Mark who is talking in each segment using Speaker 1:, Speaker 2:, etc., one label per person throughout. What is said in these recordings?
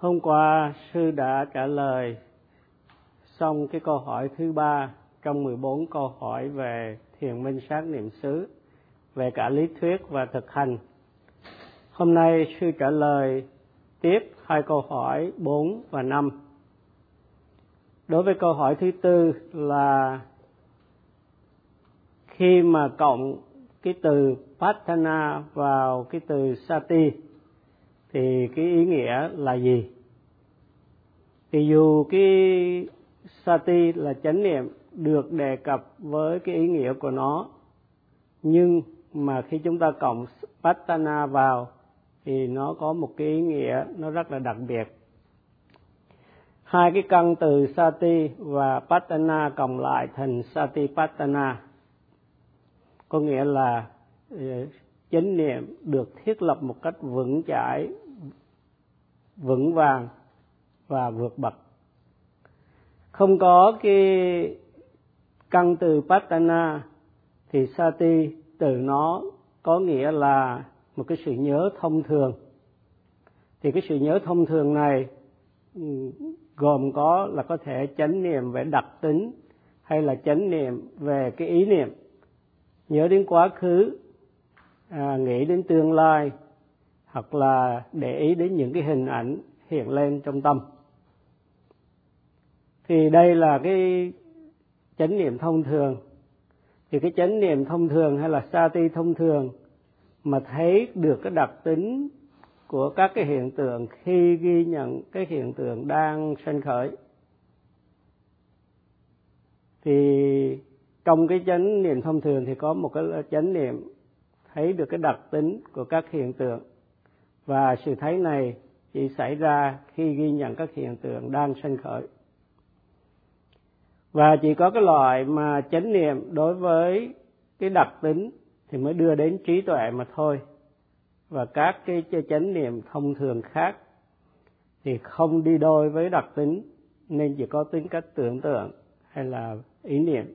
Speaker 1: Hôm qua, sư đã trả lời xong cái câu hỏi thứ ba trong 14 câu hỏi về thiền minh sát niệm xứ, về cả lý thuyết và thực hành. Hôm nay, sư trả lời tiếp hai câu hỏi 4 và 5. Đối với câu hỏi thứ tư là, khi mà cộng cái từ Patana vào cái từ Sati thì cái ý nghĩa là gì? Thì dù cái Sati là chánh niệm được đề cập với cái ý nghĩa của nó, nhưng mà khi chúng ta cộng Patana vào thì nó có một cái ý nghĩa nó rất là đặc biệt hai cái căn từ Sati và Patana cộng lại thành Sati Patana có nghĩa là ờ, chánh niệm được thiết lập một cách vững chãi vững vàng và vượt bậc. Không có cái căn từ patana thì sati từ nó có nghĩa là một cái sự nhớ thông thường. Thì cái sự nhớ thông thường này ừ, gồm có là có thể chánh niệm về đặc tính hay là chánh niệm về cái ý niệm. Nhớ đến quá khứ à, nghĩ đến tương lai hoặc là để ý đến những cái hình ảnh hiện lên trong tâm. Thì đây là cái chánh niệm thông thường. Thì cái chánh niệm thông thường hay là sati thông thường mà thấy được cái đặc tính của các cái hiện tượng khi ghi nhận cái hiện tượng đang sanh khởi. Thì trong cái chánh niệm thông thường thì có một cái chánh niệm thấy được cái đặc tính của các hiện tượng và sự thấy này chỉ xảy ra khi ghi nhận các hiện tượng đang sanh khởi. Và chỉ có cái loại mà chánh niệm đối với cái đặc tính thì mới đưa đến trí tuệ mà thôi. Và các cái chánh niệm thông thường khác thì không đi đôi với đặc tính, nên chỉ có tính cách tưởng tượng hay là ý niệm.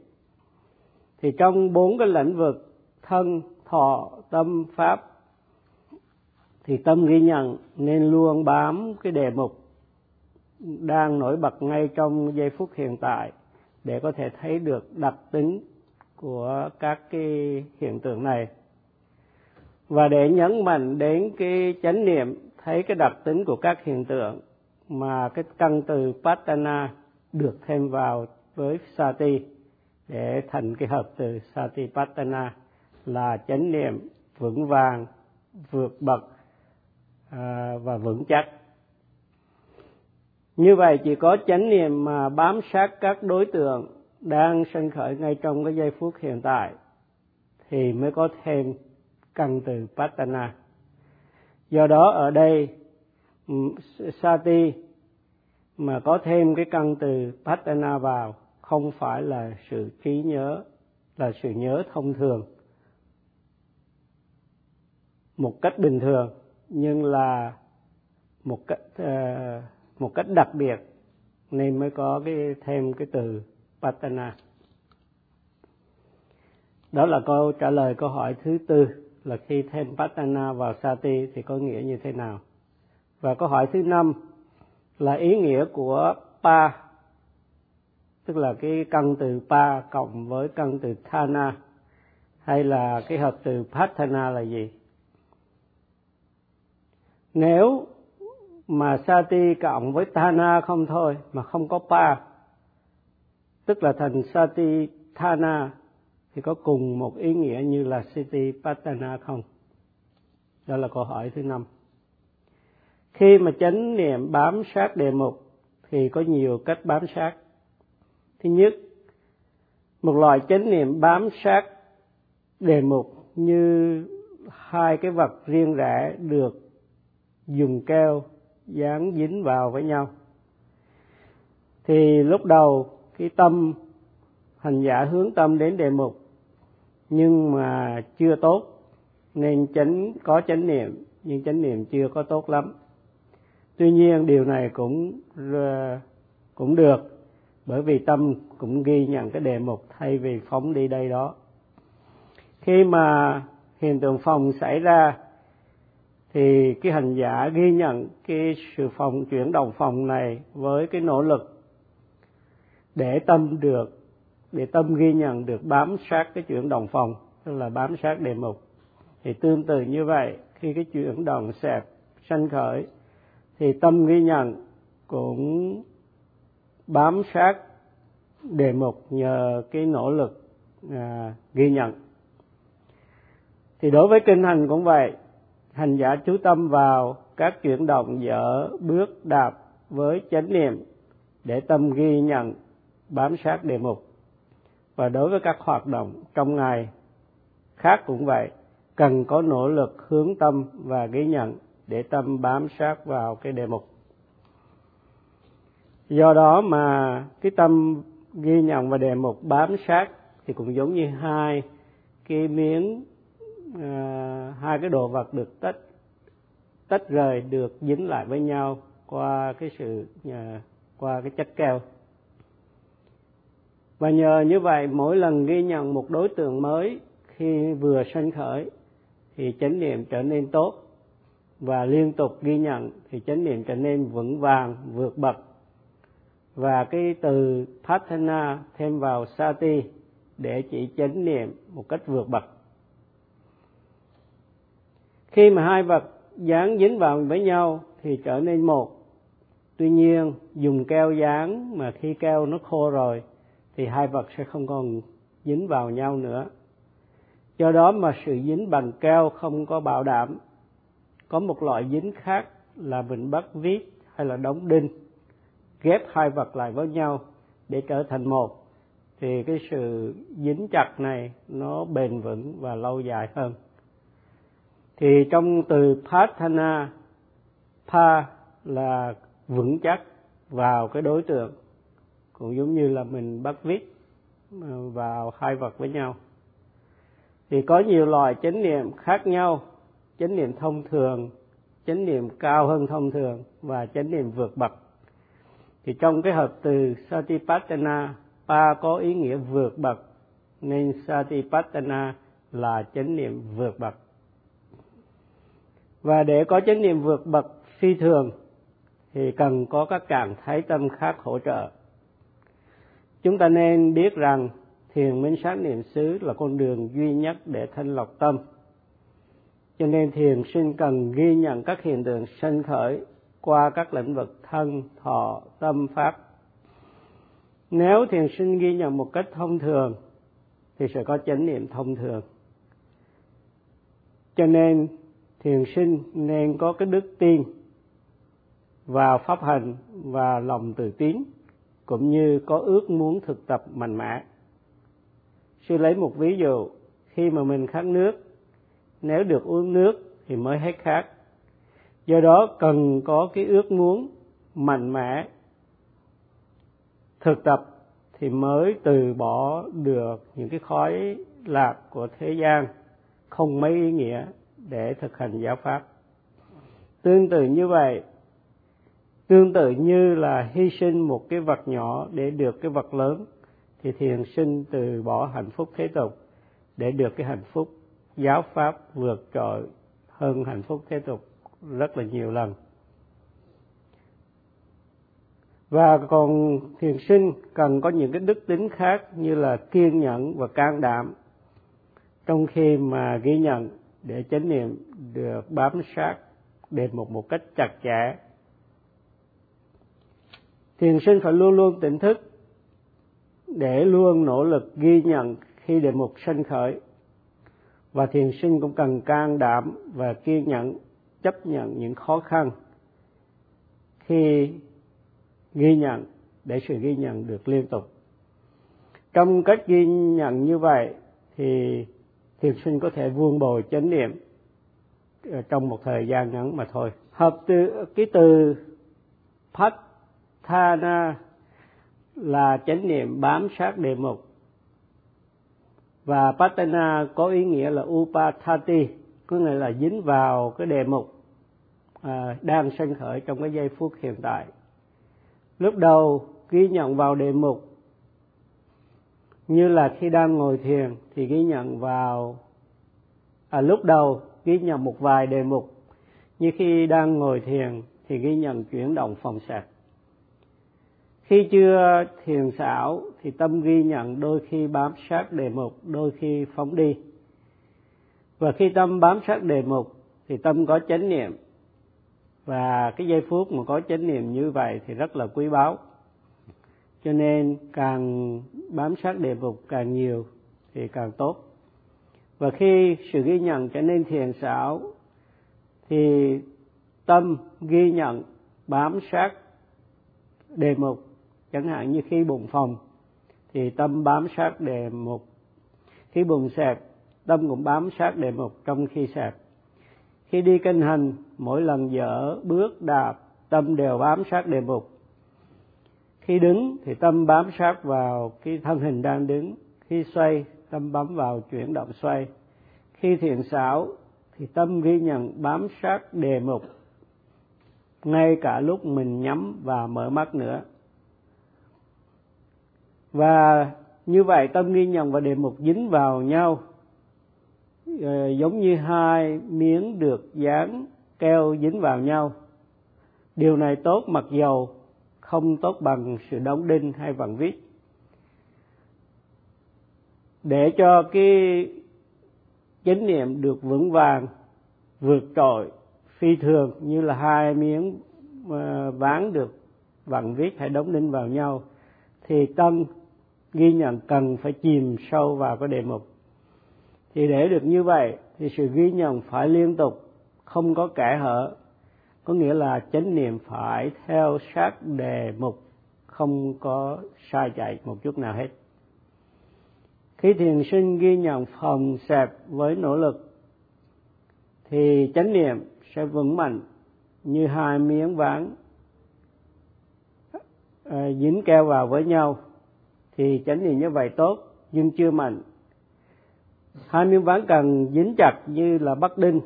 Speaker 1: Thì trong bốn cái lĩnh vực, thân, thọ, tâm, pháp thì tâm ghi nhận nên luôn bám cái đề mục đang nổi bật ngay trong giây phút hiện tại để có thể thấy được đặc tính của các cái hiện tượng này. Và để nhấn mạnh đến cái chánh niệm, thấy cái đặc tính của các hiện tượng mà cái căn từ patana được thêm vào với sati để thành cái hợp từ satipatthana là chánh niệm vững vàng, vượt bậc À, và vững chắc. Như vậy chỉ có chánh niệm mà bám sát các đối tượng đang sanh khởi ngay trong cái giây phút hiện tại thì mới có thêm căn từ patana. Do đó ở đây ừ, sati mà có thêm cái căn từ patana vào không phải là sự trí nhớ, là sự nhớ thông thường. Một cách bình thường nhưng là một cách uh, một cách đặc biệt nên mới có cái thêm cái từ patana. Đó là câu trả lời câu hỏi thứ tư là khi thêm patana vào sati thì có nghĩa như thế nào? Và câu hỏi thứ năm là ý nghĩa của pa tức là cái căn từ pa cộng với căn từ thana hay là cái hợp từ patana là gì? Nếu mà sati cộng với thana không thôi, mà không có pa, tức là thành sati thana, thì có cùng một ý nghĩa như là sati patana không? Đó là câu hỏi thứ năm. Khi mà chánh niệm bám sát đề mục, thì có nhiều cách bám sát. Thứ nhất, một loại chánh niệm bám sát đề mục như hai cái vật riêng rẽ được dùng keo, dán dính vào với nhau. Thì lúc đầu, cái tâm, hành giả hướng tâm đến đề mục, nhưng mà chưa tốt, nên chánh, có chánh niệm, nhưng chánh niệm chưa có tốt lắm. Tuy nhiên, điều này cũng ờ, cũng được, bởi vì tâm cũng ghi nhận cái đề mục thay vì phóng đi đây đó. Khi mà hiện tượng phòng xảy ra thì cái hành giả ghi nhận cái sự phòng chuyển đồng phòng này với cái nỗ lực để tâm được để tâm ghi nhận được bám sát cái chuyển động phòng tức là bám sát đề mục. Thì tương tự như vậy khi cái chuyển động xẹp sanh khởi thì tâm ghi nhận cũng bám sát đề mục nhờ cái nỗ lực à, ghi nhận. Thì đối với kinh hành cũng vậy hành giả chú tâm vào các chuyển động dở bước đạp với chánh niệm để tâm ghi nhận, bám sát đề mục và đối với các hoạt động trong ngày khác cũng vậy, cần có nỗ lực hướng tâm và ghi nhận để tâm bám sát vào cái đề mục do đó mà cái tâm ghi nhận và đề mục bám sát thì cũng giống như hai cái miếng à, hai cái đồ vật được tách tách rời được dính lại với nhau qua cái sự à, qua cái chất keo. Và nhờ như vậy mỗi lần ghi nhận một đối tượng mới khi vừa sanh khởi thì chánh niệm trở nên tốt. Và liên tục ghi nhận thì chánh niệm trở nên vững vàng vượt bậc. Và cái từ Pathana thêm vào Sati để chỉ chánh niệm một cách vượt bậc. Khi mà hai vật dán dính vào với nhau thì trở nên một. Tuy nhiên, dùng keo dán mà khi keo nó khô rồi thì hai vật sẽ không còn dính vào nhau nữa. Do đó mà sự dính bằng keo không có bảo đảm. Có một loại dính khác là mình bắt viết hay là đóng đinh ghép hai vật lại với nhau để trở thành một thì cái sự dính chặt này nó bền vững và lâu dài hơn thì trong từ pathana pa là vững chắc vào cái đối tượng. Cũng giống như là mình bắt viết à, vào hai vật với nhau. Thì có nhiều loại chánh niệm khác nhau. Chánh niệm thông thường, chánh niệm cao hơn thông thường và chánh niệm vượt bậc. Thì trong cái hợp từ satipatthana pa có ý nghĩa vượt bậc, nên satipatthana là chánh niệm vượt bậc và để có chánh niệm vượt bậc phi thường thì cần có các trạng thái tâm khác hỗ trợ chúng ta nên biết rằng thiền minh sát niệm xứ là con đường duy nhất để thanh lọc tâm cho nên thiền sinh cần ghi nhận các hiện tượng sanh khởi qua các lĩnh vực thân, thọ, tâm, pháp. Nếu thiền sinh ghi nhận một cách thông thường thì sẽ có chánh niệm thông thường. Cho nên thiền sinh nên có cái đức tin và pháp hành và lòng từ tín cũng như có ước muốn thực tập mạnh mẽ. Sư lấy một ví dụ, khi mà mình khát nước, nếu được uống nước thì mới hết khát do đó cần có cái ước muốn mạnh mẽ thực tập thì mới từ bỏ được những cái khói lạc của thế gian không mấy ý nghĩa để thực hành giáo pháp. Tương tự như vậy, tương tự như là hy sinh một cái vật nhỏ để được cái vật lớn, thì thiền sinh từ bỏ hạnh phúc thế tục để được cái hạnh phúc giáo pháp vượt trội hơn hạnh phúc thế tục rất là nhiều lần. Và còn thiền sinh cần có những cái đức tính khác như là kiên nhẫn và can đảm. Trong khi mà ghi nhận để chánh niệm được bám sát đề mục một cách chặt chẽ. Thiền sinh phải luôn luôn tỉnh thức để luôn nỗ lực ghi nhận khi đề mục sanh khởi. Và thiền sinh cũng cần can đảm và kiên nhẫn chấp nhận những khó khăn khi ghi nhận, để sự ghi nhận được liên tục. Trong cách ghi nhận như vậy thì thiền sinh có thể vuông bồi chánh niệm ờ, trong một thời gian ngắn mà thôi. Hợp từ cái từ patthana là chánh niệm bám sát đề mục và patana có ý nghĩa là upathati có nghĩa là dính vào cái đề mục à, đang sanh khởi trong cái giây phút hiện tại. Lúc đầu ghi nhận vào đề mục như là khi đang ngồi thiền thì ghi nhận vào à, lúc đầu ghi nhận một vài đề mục. Như khi đang ngồi thiền thì ghi nhận chuyển động phòng sạch khi chưa thiền xảo thì tâm ghi nhận đôi khi bám sát đề mục đôi khi phóng đi. Và khi tâm bám sát đề mục thì tâm có chánh niệm. Và cái giây phút mà có chánh niệm như vậy thì rất là quý báu cho nên càng bám sát đề mục càng nhiều thì càng tốt. Và khi sự ghi nhận trở nên thiền xảo, thì tâm ghi nhận, bám sát đề mục, chẳng hạn như khi bụng phòng, thì tâm bám sát đề mục. Khi bụng sẹp tâm cũng bám sát đề mục trong khi sẹp khi đi kinh hành, mỗi lần dở, bước, đạp, tâm đều bám sát đề mục khi đứng thì tâm bám sát vào cái thân hình đang đứng. Khi xoay, tâm bám vào chuyển động xoay. Khi thiện xảo thì tâm ghi nhận bám sát đề mục. Ngay cả lúc mình nhắm và mở mắt nữa. Và như vậy tâm ghi nhận và đề mục dính vào nhau. Ờ, giống như hai miếng được dán keo dính vào nhau. Điều này tốt mặc dầu không tốt bằng sự đóng đinh hay vặn vít để cho cái chánh niệm được vững vàng, vượt trội, phi thường như là hai miếng ờ, ván được vặn vít hay đóng đinh vào nhau, thì tâm ghi nhận cần phải chìm sâu vào cái đề mục thì để được như vậy, thì sự ghi nhận phải liên tục, không có kẻ hở có nghĩa là chánh niệm phải theo sát đề mục không có sai chạy một chút nào hết. Khi thiền sinh ghi nhận phòng xẹp với nỗ lực thì chánh niệm sẽ vững mạnh như hai miếng ván à, dính keo vào với nhau. Thì chánh niệm như vậy tốt nhưng chưa mạnh. Hai miếng ván cần dính chặt như là bắt đinh.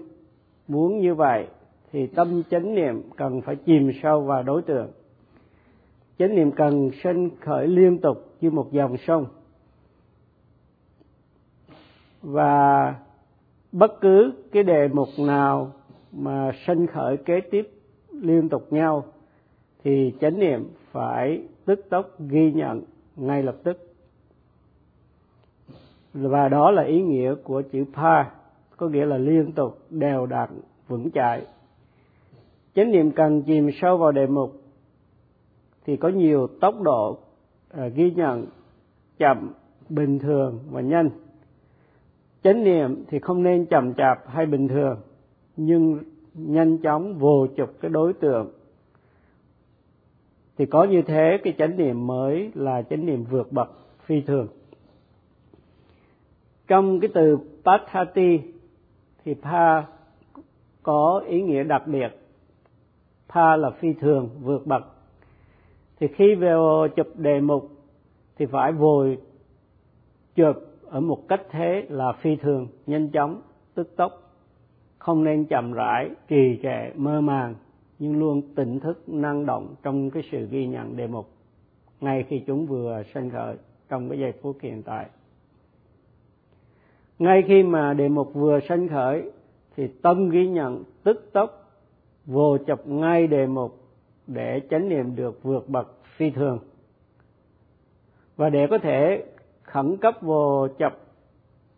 Speaker 1: Muốn như vậy thì tâm chánh niệm cần phải chìm sâu vào đối tượng. Chánh niệm cần sinh khởi liên tục như một dòng sông. Và bất cứ cái đề mục nào mà sinh khởi kế tiếp liên tục nhau, thì chánh niệm phải tức tốc ghi nhận ngay lập tức. Và đó là ý nghĩa của chữ pa, có nghĩa là liên tục đều đặn vững chãi chánh niệm cần chìm sâu vào đề mục thì có nhiều tốc độ à, ghi nhận chậm bình thường và nhanh. Chánh niệm thì không nên chậm chạp hay bình thường nhưng nhanh chóng vô chụp cái đối tượng. Thì có như thế cái chánh niệm mới là chánh niệm vượt bậc phi thường. Trong cái từ pathati thì pa có ý nghĩa đặc biệt tha là phi thường, vượt bậc. Thì khi về chụp đề mục, thì phải vội chụp ở một cách thế là phi thường, nhanh chóng, tức tốc, không nên chậm rãi trì trệ mơ màng, nhưng luôn tỉnh thức, năng động trong cái sự ghi nhận đề mục, ngay khi chúng vừa sanh khởi trong cái giây phút hiện tại. Ngay khi mà đề mục vừa sanh khởi, thì tâm ghi nhận, tức tốc vô chập ngay đề mục để chánh niệm được vượt bậc phi thường. Và để có thể khẩn cấp vô chập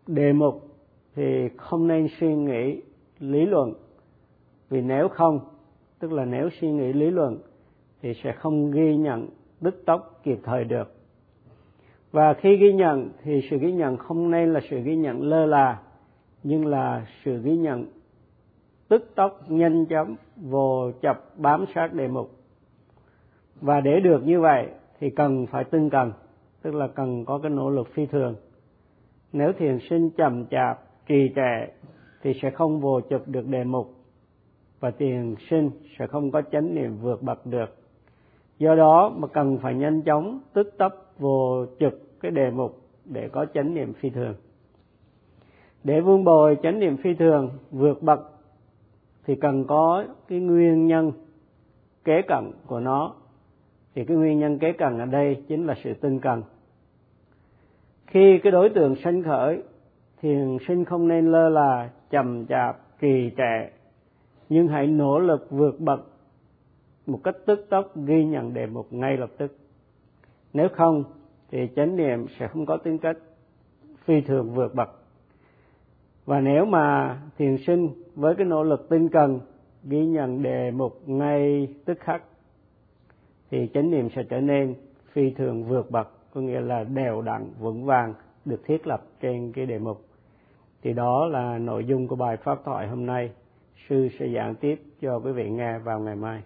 Speaker 1: đề mục thì không nên suy nghĩ lý luận. Vì nếu không, tức là nếu suy nghĩ lý luận thì sẽ không ghi nhận đức tốc kịp thời được. Và khi ghi nhận thì sự ghi nhận không nên là sự ghi nhận lơ là, nhưng là sự ghi nhận tức tốc, nhanh chóng, vô chập, bám sát đề mục. Và để được như vậy thì cần phải tinh cần, tức là cần có cái nỗ lực phi thường. Nếu thiền sinh chậm chạp, trì trệ thì sẽ không vô chụp được đề mục, và thiền sinh sẽ không có chánh niệm vượt bậc được. Do đó mà cần phải nhanh chóng, tức tốc, vô chụp cái đề mục để có chánh niệm phi thường. Để vương bồi chánh niệm phi thường, vượt bậc thì cần có cái nguyên nhân kế cận của nó. Thì cái nguyên nhân kế cận ở đây chính là sự tinh cần. Khi cái đối tượng sanh khởi thiền sinh không nên lơ là, chậm chạp, trì trệ. Nhưng hãy nỗ lực vượt bậc một cách tức tốc, ghi nhận đề mục ngay lập tức. Nếu không, thì chánh niệm sẽ không có tính cách phi thường vượt bậc và nếu mà thiền sinh với cái nỗ lực tinh cần ghi nhận đề mục ngay tức khắc, thì chánh niệm sẽ trở nên phi thường vượt bậc, có nghĩa là đều đặn, vững vàng, được thiết lập trên cái đề mục. Thì đó là nội dung của bài pháp thoại hôm nay. Sư sẽ giảng tiếp cho quý vị nghe vào ngày mai.